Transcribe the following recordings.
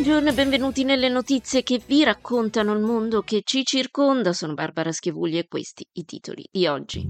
Buongiorno e benvenuti nelle notizie che vi raccontano il mondo che ci circonda. Sono Barbara Schivugli e questi i titoli di oggi.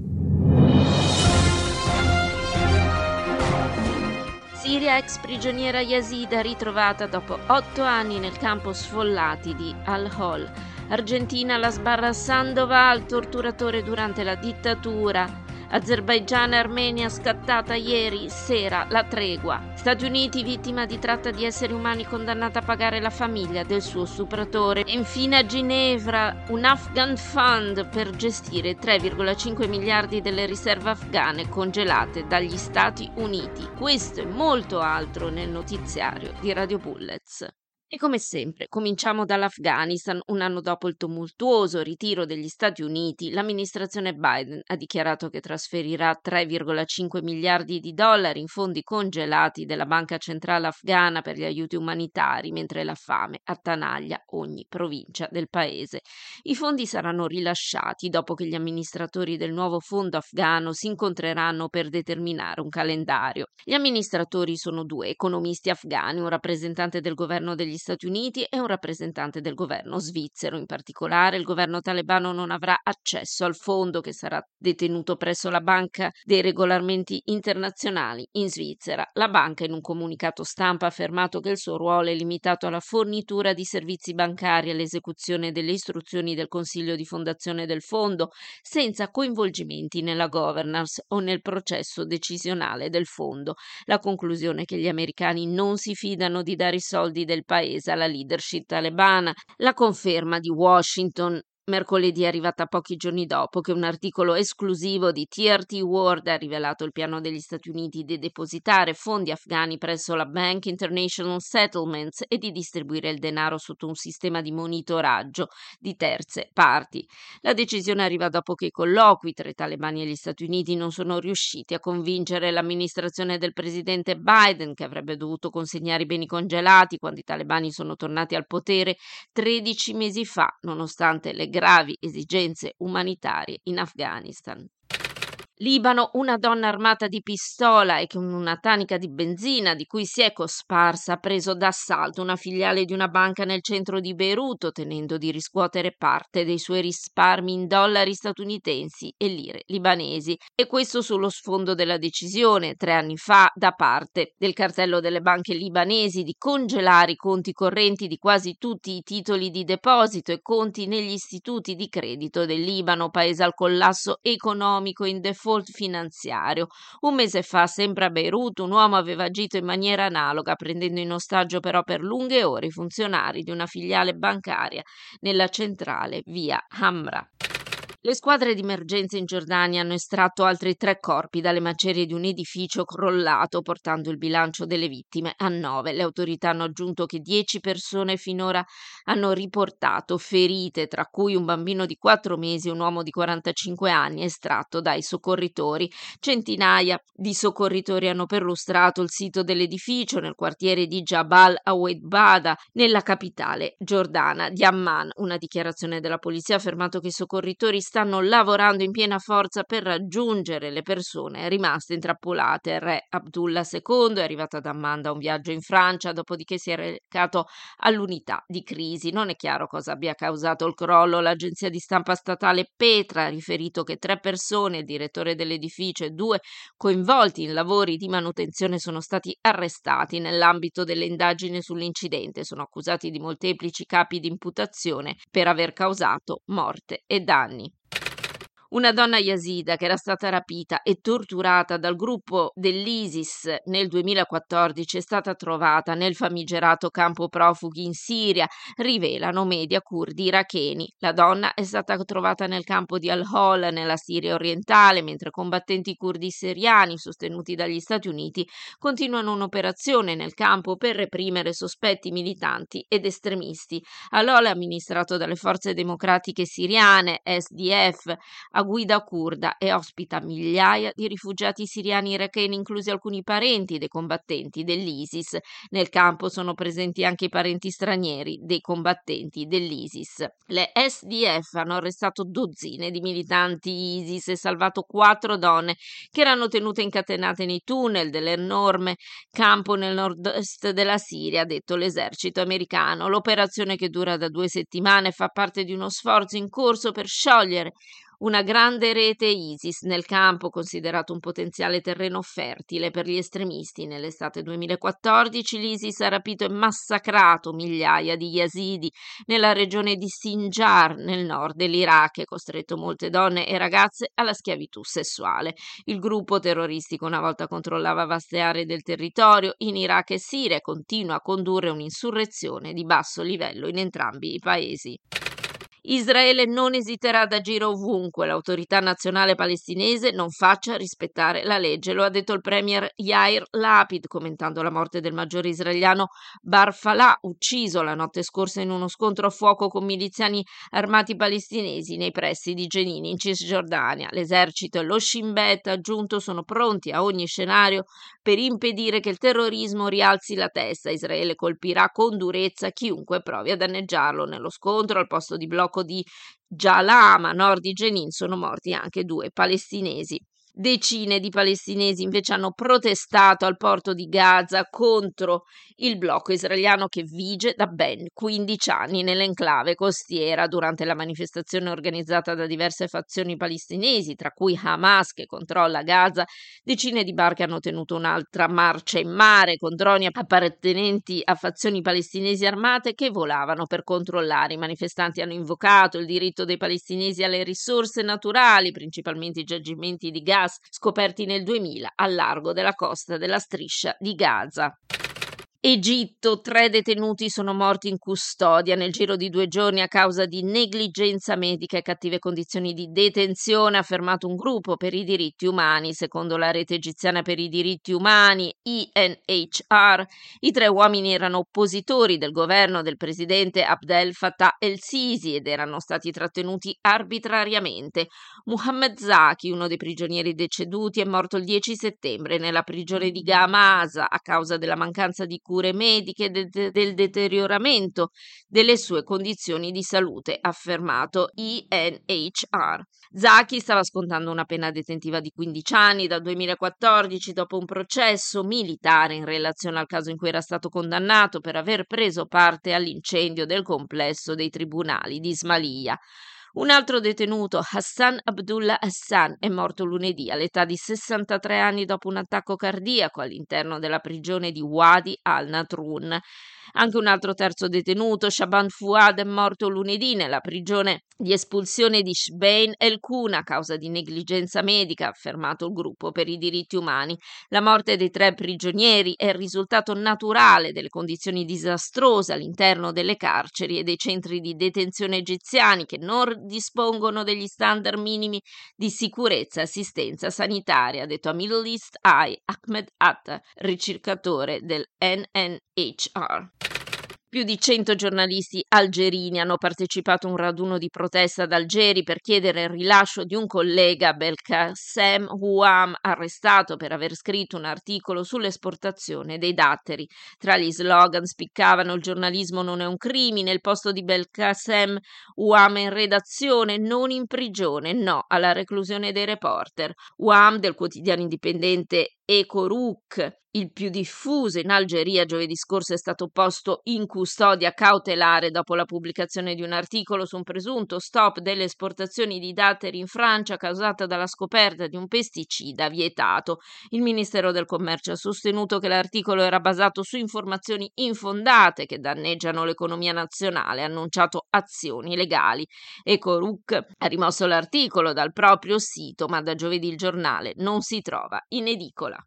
Siria, ex prigioniera yazida ritrovata dopo otto anni nel campo sfollati di Al-Hol. Argentina la sbarra Sandoval, torturatore durante la dittatura. Azerbaigian e Armenia scattata ieri sera la tregua. Stati Uniti vittima di tratta di esseri umani condannata a pagare la famiglia del suo stupratore. E infine a Ginevra un Afghan Fund per gestire 3,5 miliardi delle riserve afghane congelate dagli Stati Uniti. Questo e molto altro nel notiziario di Radio Bullets. E come sempre, cominciamo dall'Afghanistan. Un anno dopo il tumultuoso ritiro degli Stati Uniti, l'amministrazione Biden ha dichiarato che trasferirà 3,5 miliardi di dollari in fondi congelati della Banca Centrale Afghana per gli aiuti umanitari, mentre la fame attanaglia ogni provincia del paese. I fondi saranno rilasciati dopo che gli amministratori del nuovo fondo afghano si incontreranno per determinare un calendario. Gli amministratori sono due economisti afghani, un rappresentante del governo degli Stati Uniti e un rappresentante del governo svizzero. In particolare, il governo talebano non avrà accesso al fondo che sarà detenuto presso la Banca dei Regolamenti Internazionali in Svizzera. La banca, in un comunicato stampa, ha affermato che il suo ruolo è limitato alla fornitura di servizi bancari e all'esecuzione delle istruzioni del Consiglio di fondazione del fondo, senza coinvolgimenti nella governance o nel processo decisionale del fondo. La conclusione è che gli americani non si fidano di dare i soldi del paese paese alla leadership talebana. La conferma di Washington Mercoledì è arrivata pochi giorni dopo che un articolo esclusivo di TRT World ha rivelato il piano degli Stati Uniti di depositare fondi afghani presso la Bank International Settlements e di distribuire il denaro sotto un sistema di monitoraggio di terze parti. La decisione arriva dopo che i colloqui tra i talebani e gli Stati Uniti non sono riusciti a convincere l'amministrazione del presidente Biden, che avrebbe dovuto consegnare i beni congelati quando i talebani sono tornati al potere 13 mesi fa, nonostante le gravi esigenze umanitarie in Afghanistan. Libano, una donna armata di pistola e con una tanica di benzina di cui si è cosparsa ha preso d'assalto una filiale di una banca nel centro di Beirut, ottenendo di riscuotere parte dei suoi risparmi in dollari statunitensi e lire libanesi. E questo sullo sfondo della decisione, tre anni fa, da parte del cartello delle banche libanesi di congelare i conti correnti di quasi tutti i titoli di deposito e conti negli istituti di credito del Libano, paese al collasso economico in default default finanziario. Un mese fa, sempre a Beirut, un uomo aveva agito in maniera analoga, prendendo in ostaggio però per lunghe ore i funzionari di una filiale bancaria nella centrale via Hamra. Le squadre di emergenza in Giordania hanno estratto altri tre corpi dalle macerie di un edificio crollato, portando il bilancio delle vittime a nove. Le autorità hanno aggiunto che dieci persone finora hanno riportato ferite, tra cui un bambino di quattro mesi e un uomo di 45 anni estratto dai soccorritori. Centinaia di soccorritori hanno perlustrato il sito dell'edificio nel quartiere di Jabal Awed Bada, nella capitale giordana di Amman. Una dichiarazione della polizia ha affermato che i soccorritori stanno lavorando in piena forza per raggiungere le persone rimaste intrappolate. Il re Abdullah II è arrivato ad Amman da un viaggio in Francia, dopodiché si è recato all'unità di crisi. Non è chiaro cosa abbia causato il crollo. L'agenzia di stampa statale Petra ha riferito che tre persone, il direttore dell'edificio e due coinvolti in lavori di manutenzione sono stati arrestati nell'ambito delle indagini sull'incidente. Sono accusati di molteplici capi di imputazione per aver causato morte e danni. Una donna yazida che era stata rapita e torturata dal gruppo dell'ISIS nel 2014 è stata trovata nel famigerato campo profughi in Siria, rivelano media curdi iracheni. La donna è stata trovata nel campo di Al-Hol nella Siria orientale, mentre combattenti curdi siriani sostenuti dagli Stati Uniti continuano un'operazione nel campo per reprimere sospetti militanti ed estremisti. Al-Hol è amministrato dalle forze democratiche siriane, SDF, guida curda e ospita migliaia di rifugiati siriani iracheni, inclusi alcuni parenti dei combattenti dell'ISIS. Nel campo sono presenti anche i parenti stranieri dei combattenti dell'ISIS. Le SDF hanno arrestato dozzine di militanti ISIS e salvato quattro donne che erano tenute incatenate nei tunnel dell'enorme campo nel nord-est della Siria, detto l'esercito americano. L'operazione che dura da due settimane fa parte di uno sforzo in corso per sciogliere una grande rete ISIS nel campo, considerato un potenziale terreno fertile per gli estremisti. Nell'estate 2014 l'ISIS ha rapito e massacrato migliaia di yazidi nella regione di Sinjar, nel nord dell'Iraq, e costretto molte donne e ragazze alla schiavitù sessuale. Il gruppo terroristico una volta controllava vaste aree del territorio in Iraq e Siria e continua a condurre un'insurrezione di basso livello in entrambi i paesi. Israele non esiterà ad agire ovunque l'autorità nazionale palestinese non faccia rispettare la legge, lo ha detto il premier Yair Lapid commentando la morte del maggiore israeliano Bar Falah, ucciso la notte scorsa in uno scontro a fuoco con miliziani armati palestinesi nei pressi di Genini in Cisgiordania. L'esercito e lo Shin Bet aggiunto sono pronti a ogni scenario per impedire che il terrorismo rialzi la testa. Israele colpirà con durezza chiunque provi a danneggiarlo nello scontro al posto di blocco fuoco di Jalama, nord di Jenin, sono morti anche due palestinesi. Decine di palestinesi invece hanno protestato al porto di Gaza contro il blocco israeliano che vige da ben 15 anni nell'enclave costiera durante la manifestazione organizzata da diverse fazioni palestinesi, tra cui Hamas che controlla Gaza. Decine di barche hanno tenuto un'altra marcia in mare con droni appartenenti a fazioni palestinesi armate che volavano per controllare. I manifestanti hanno invocato il diritto dei palestinesi alle risorse naturali, principalmente i giacimenti di Gaza gas scoperti nel 2000 al largo della costa della striscia di Gaza. Egitto, tre detenuti sono morti in custodia nel giro di due giorni a causa di negligenza medica e cattive condizioni di detenzione, ha affermato un gruppo per i diritti umani. Secondo la rete egiziana per i diritti umani, INHR, i tre uomini erano oppositori del governo del presidente Abdel Fattah el-Sisi ed erano stati trattenuti arbitrariamente. Mohammed Zaki, uno dei prigionieri deceduti, è morto il 10 settembre nella prigione di Gamasa a causa della mancanza di cure mediche e de- del deterioramento delle sue condizioni di salute, affermato INHR. Zaki stava scontando una pena detentiva di 15 anni dal 2014 dopo un processo militare in relazione al caso in cui era stato condannato per aver preso parte all'incendio del complesso dei tribunali di Ismailia. Un altro detenuto, Hassan Abdullah Hassan, è morto lunedì all'età di 63 anni dopo un attacco cardiaco all'interno della prigione di Wadi al-Natrun. Anche un altro terzo detenuto, Shaban Fuad, è morto lunedì nella prigione di espulsione di Shbein el-Kun a causa di negligenza medica, ha affermato il gruppo per i diritti umani. La morte dei tre prigionieri è il risultato naturale delle condizioni disastrose all'interno delle carceri e dei centri di detenzione egiziani che non dispongono degli standard minimi di sicurezza e assistenza sanitaria, ha detto a Middle East Eye Ahmed Atta, ricercatore del NNHR. Più di 100 giornalisti algerini hanno partecipato a un raduno di protesta ad Algeri per chiedere il rilascio di un collega Belkacem Houam arrestato per aver scritto un articolo sull'esportazione dei datteri. Tra gli slogan spiccavano il giornalismo non è un crimine, il posto di Belkacem Houam in redazione, non in prigione, no alla reclusione dei reporter. Houam del quotidiano indipendente Ecoruk, il più diffuso in Algeria giovedì scorso è stato posto in custodia cautelare dopo la pubblicazione di un articolo su un presunto stop delle esportazioni di datteri in Francia causata dalla scoperta di un pesticida vietato. Il Ministero del Commercio ha sostenuto che l'articolo era basato su informazioni infondate che danneggiano l'economia nazionale ha annunciato azioni legali. Ecoruk ha rimosso l'articolo dal proprio sito, ma da giovedì il giornale non si trova in edicola.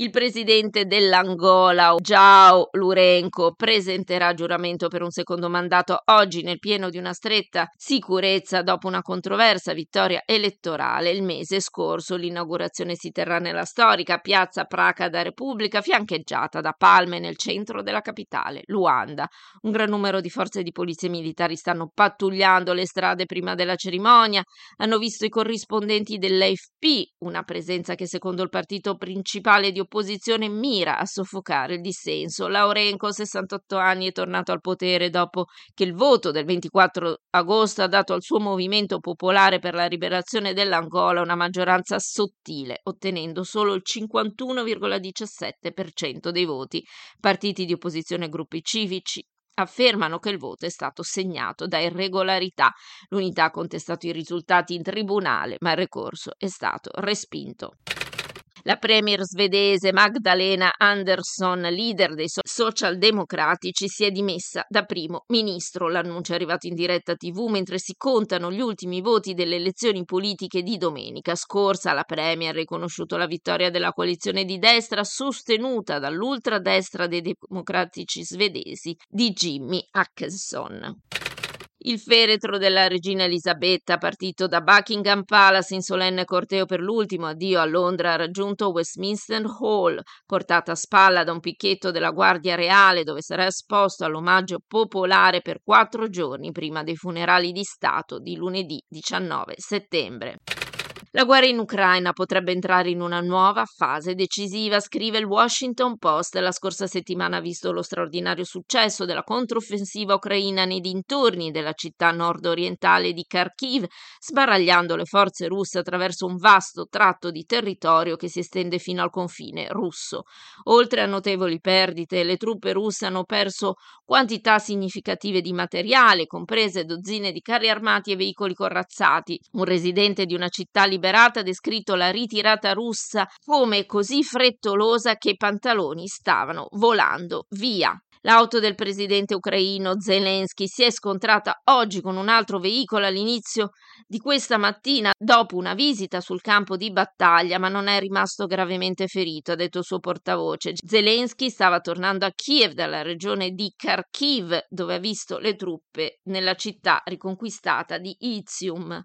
Il presidente dell'Angola, João Lourenco, presenterà giuramento per un secondo mandato oggi nel pieno di una stretta sicurezza dopo una controversa vittoria elettorale il mese scorso. L'inaugurazione si terrà nella storica piazza Praca da Repubblica, fiancheggiata da palme nel centro della capitale, Luanda. Un gran numero di forze di polizia e militari stanno pattugliando le strade prima della cerimonia. Hanno visto i corrispondenti dell'AFP, una presenza che secondo il partito principale di opposizione mira a soffocare il dissenso. Laurenco, 68 anni, è tornato al potere dopo che il voto del 24 agosto ha dato al suo movimento popolare per la liberazione dell'Angola una maggioranza sottile, ottenendo solo il 51,17% dei voti. Partiti di opposizione e gruppi civici affermano che il voto è stato segnato da irregolarità. L'unità ha contestato i risultati in tribunale, ma il ricorso è stato respinto. La premier svedese Magdalena Andersson, leader dei so- socialdemocratici, si è dimessa da primo ministro. L'annuncio è arrivato in diretta TV mentre si contano gli ultimi voti delle elezioni politiche di domenica scorsa. La premier ha riconosciuto la vittoria della coalizione di destra sostenuta dall'ultradestra dei democratici svedesi di Jimmy Åkesson. Il feretro della regina Elisabetta, partito da Buckingham Palace in solenne corteo per l'ultimo addio a Londra, ha raggiunto Westminster Hall, portata a spalla da un picchetto della Guardia Reale, dove sarà esposto all'omaggio popolare per quattro giorni prima dei funerali di Stato di lunedì 19 settembre. La guerra in Ucraina potrebbe entrare in una nuova fase decisiva, scrive il Washington Post. La scorsa settimana ha visto lo straordinario successo della controffensiva ucraina nei dintorni della città nord-orientale di Kharkiv, sbaragliando le forze russe attraverso un vasto tratto di territorio che si estende fino al confine russo. Oltre a notevoli perdite, le truppe russe hanno perso quantità significative di materiale, comprese dozzine di carri armati e veicoli corazzati. Un residente di una città liberata ha descritto la ritirata russa come così frettolosa che i pantaloni stavano volando via. L'auto del presidente ucraino Zelensky si è scontrata oggi con un altro veicolo all'inizio di questa mattina dopo una visita sul campo di battaglia, ma non è rimasto gravemente ferito, ha detto il suo portavoce. Zelensky stava tornando a Kiev dalla regione di Kharkiv, dove ha visto le truppe nella città riconquistata di Izium.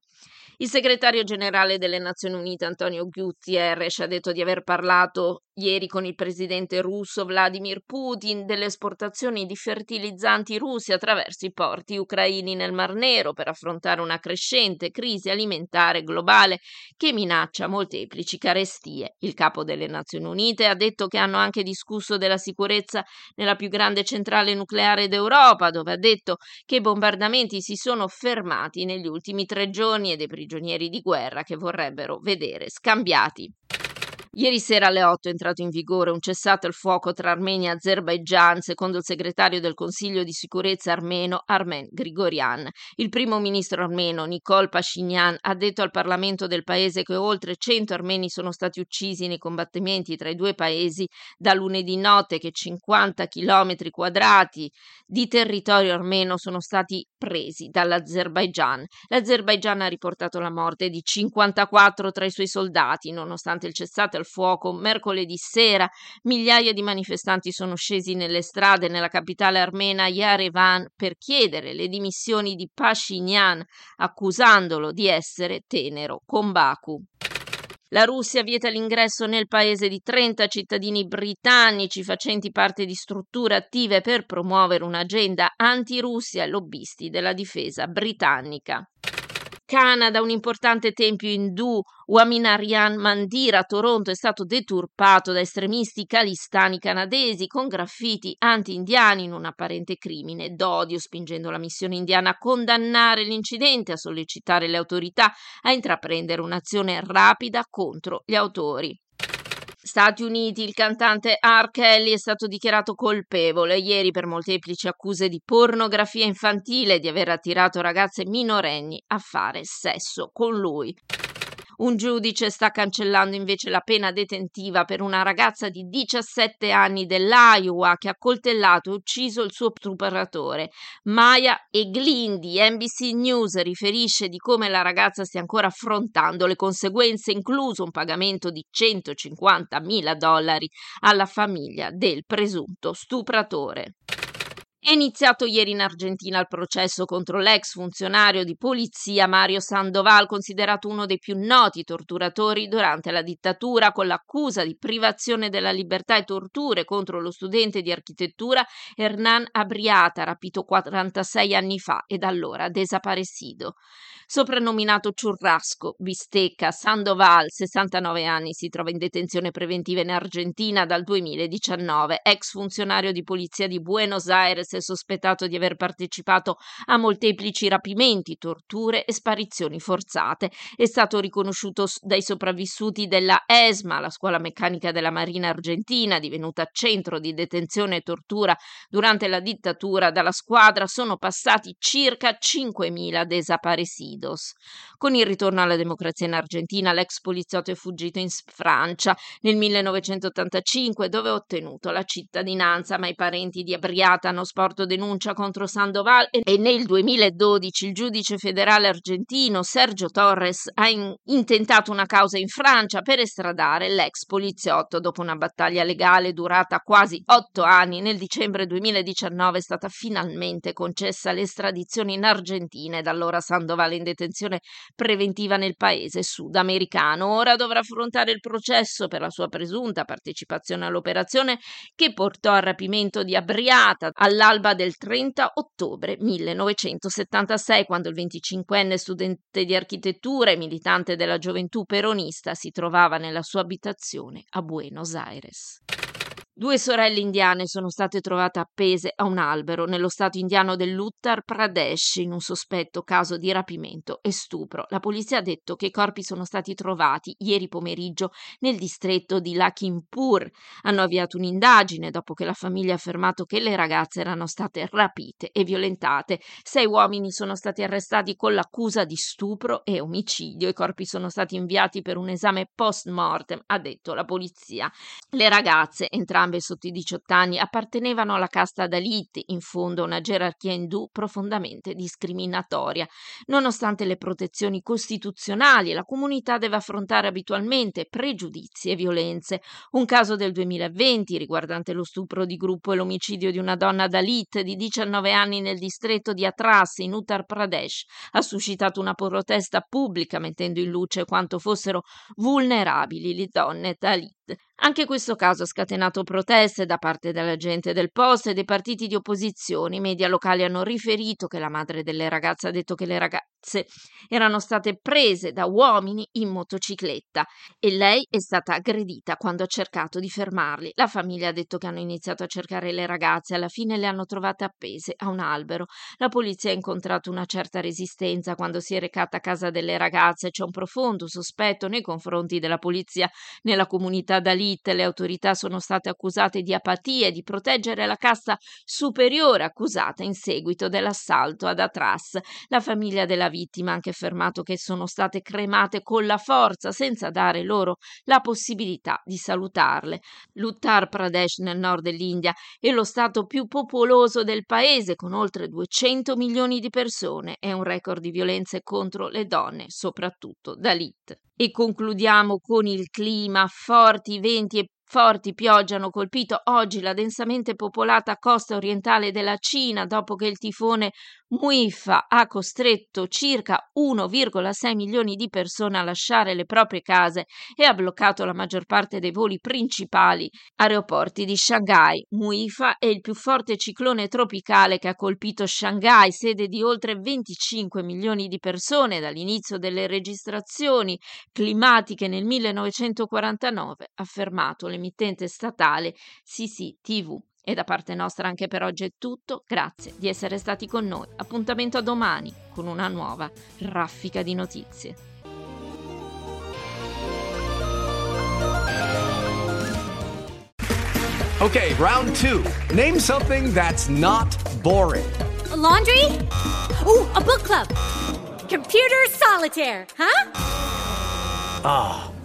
Il segretario generale delle Nazioni Unite Antonio Gutierrez ha detto di aver parlato ieri con il presidente russo Vladimir Putin delle esportazioni di fertilizzanti russi attraverso i porti ucraini nel Mar Nero per affrontare una crescente crisi alimentare globale che minaccia molteplici carestie. Il capo delle Nazioni Unite ha detto che hanno anche discusso della sicurezza nella più grande centrale nucleare d'Europa, dove ha detto che i bombardamenti si sono fermati negli ultimi tre giorni e dei prigionieri di guerra che vorrebbero vedere scambiati. Ieri sera alle 8 è entrato in vigore un cessato il fuoco tra Armenia e Azerbaigian, secondo il segretario del Consiglio di sicurezza armeno Armen Grigorian. Il primo ministro armeno Nicole Pashinyan ha detto al Parlamento del paese che oltre 100 armeni sono stati uccisi nei combattimenti tra i due paesi da lunedì notte che 50 km quadrati di territorio armeno sono stati presi dall'Azerbaigian. L'Azerbaigian ha riportato la morte di 54 tra i suoi soldati, nonostante il cessato al fuoco mercoledì sera. Migliaia di manifestanti sono scesi nelle strade nella capitale armena Yerevan per chiedere le dimissioni di Pashinyan, accusandolo di essere tenero con Baku. La Russia vieta l'ingresso nel paese di 30 cittadini britannici facenti parte di strutture attive per promuovere un'agenda anti-Russia e lobbisti della difesa britannica. Canada, un importante tempio indù, Waminaryan Mandir a Toronto è stato deturpato da estremisti calistani canadesi con graffiti anti-indiani in un apparente crimine d'odio, spingendo la missione indiana a condannare l'incidente, a sollecitare le autorità a intraprendere un'azione rapida contro gli autori. Stati Uniti, il cantante R. Kelly è stato dichiarato colpevole ieri per molteplici accuse di pornografia infantile e di aver attirato ragazze minorenni a fare sesso con lui. Un giudice sta cancellando invece la pena detentiva per una ragazza di 17 anni dell'Iowa che ha coltellato e ucciso il suo stupratore. Maya Eglindi, NBC News, riferisce di come la ragazza stia ancora affrontando le conseguenze, incluso un pagamento di 150 mila dollari alla famiglia del presunto stupratore. È iniziato ieri in Argentina il processo contro l'ex funzionario di polizia Mario Sandoval, considerato uno dei più noti torturatori durante la dittatura, con l'accusa di privazione della libertà e torture contro lo studente di architettura Hernán Abriata, rapito 46 anni fa e da allora desaparecido. Soprannominato Ciurrasco, Bistecca, Sandoval, 69 anni, si trova in detenzione preventiva in Argentina dal 2019, ex funzionario di polizia di Buenos Aires è sospettato di aver partecipato a molteplici rapimenti, torture e sparizioni forzate. È stato riconosciuto dai sopravvissuti della ESMA, la scuola meccanica della Marina Argentina, divenuta centro di detenzione e tortura durante la dittatura. Dalla squadra sono passati circa 5.000 desaparecidos. Con il ritorno alla democrazia in Argentina, l'ex poliziotto è fuggito in Francia nel 1985, dove ha ottenuto la cittadinanza, ma i parenti di Abriata hanno sporto porto denuncia contro Sandoval e nel 2012 il giudice federale argentino Sergio Torres ha in- intentato una causa in Francia per estradare l'ex poliziotto. Dopo una battaglia legale durata quasi otto anni, nel dicembre 2019 è stata finalmente concessa l'estradizione in Argentina e da allora Sandoval in detenzione preventiva nel paese sudamericano. Ora dovrà affrontare il processo per la sua presunta partecipazione all'operazione che portò al rapimento di Abriata all'alba all'alba del 30 ottobre 1976, quando il 25enne studente di architettura e militante della gioventù peronista si trovava nella sua abitazione a Buenos Aires. Due sorelle indiane sono state trovate appese a un albero nello stato indiano dell'Uttar Pradesh in un sospetto caso di rapimento e stupro. La polizia ha detto che i corpi sono stati trovati ieri pomeriggio nel distretto di Lakhimpur. Hanno avviato un'indagine dopo che la famiglia ha affermato che le ragazze erano state rapite e violentate. Sei uomini sono stati arrestati con l'accusa di stupro e omicidio. I corpi sono stati inviati per un esame post mortem, ha detto la polizia. Le ragazze, entrambe entrambe sotto i 18 anni, appartenevano alla casta Dalit, in fondo una gerarchia indù profondamente discriminatoria. Nonostante le protezioni costituzionali, la comunità deve affrontare abitualmente pregiudizi e violenze. Un caso del 2020 riguardante lo stupro di gruppo e l'omicidio di una donna Dalit di 19 anni nel distretto di Atras in Uttar Pradesh ha suscitato una protesta pubblica mettendo in luce quanto fossero vulnerabili le donne Dalit. Anche questo caso ha scatenato proteste da parte della gente del posto e dei partiti di opposizione. I media locali hanno riferito che la madre delle ragazze ha detto che le ragazze erano state prese da uomini in motocicletta e lei è stata aggredita quando ha cercato di fermarli. La famiglia ha detto che hanno iniziato a cercare le ragazze alla fine le hanno trovate appese a un albero. La polizia ha incontrato una certa resistenza quando si è recata a casa delle ragazze. C'è un profondo sospetto nei confronti della polizia nella comunità Dalit. Le autorità sono state accusate di apatia e di proteggere la casta superiore accusata in seguito dell'assalto ad Atras. La famiglia della vittima ha anche affermato che sono state cremate con la forza senza dare loro la possibilità di salutarle. L'Uttar Pradesh nel nord dell'India è lo stato più popoloso del paese con oltre 200 milioni di persone e un record di violenze contro le donne, soprattutto Dalit. E concludiamo con il clima, forti venti e Forti piogge hanno colpito oggi la densamente popolata costa orientale della Cina dopo che il tifone Muifa ha costretto circa 1,6 milioni di persone a lasciare le proprie case e ha bloccato la maggior parte dei voli principali aeroporti di Shanghai. Muifa è il più forte ciclone tropicale che ha colpito Shanghai, sede di oltre 25 milioni di persone dall'inizio delle registrazioni climatiche nel 1949, ha affermato l'emittente statale CCTV. E da parte nostra anche per oggi è tutto, grazie di essere stati con noi. Appuntamento a domani con una nuova raffica di notizie. Okay, round two. Name something that's not boring. A laundry? Ooh, a book club. Computer solitaire, huh? Ah, oh,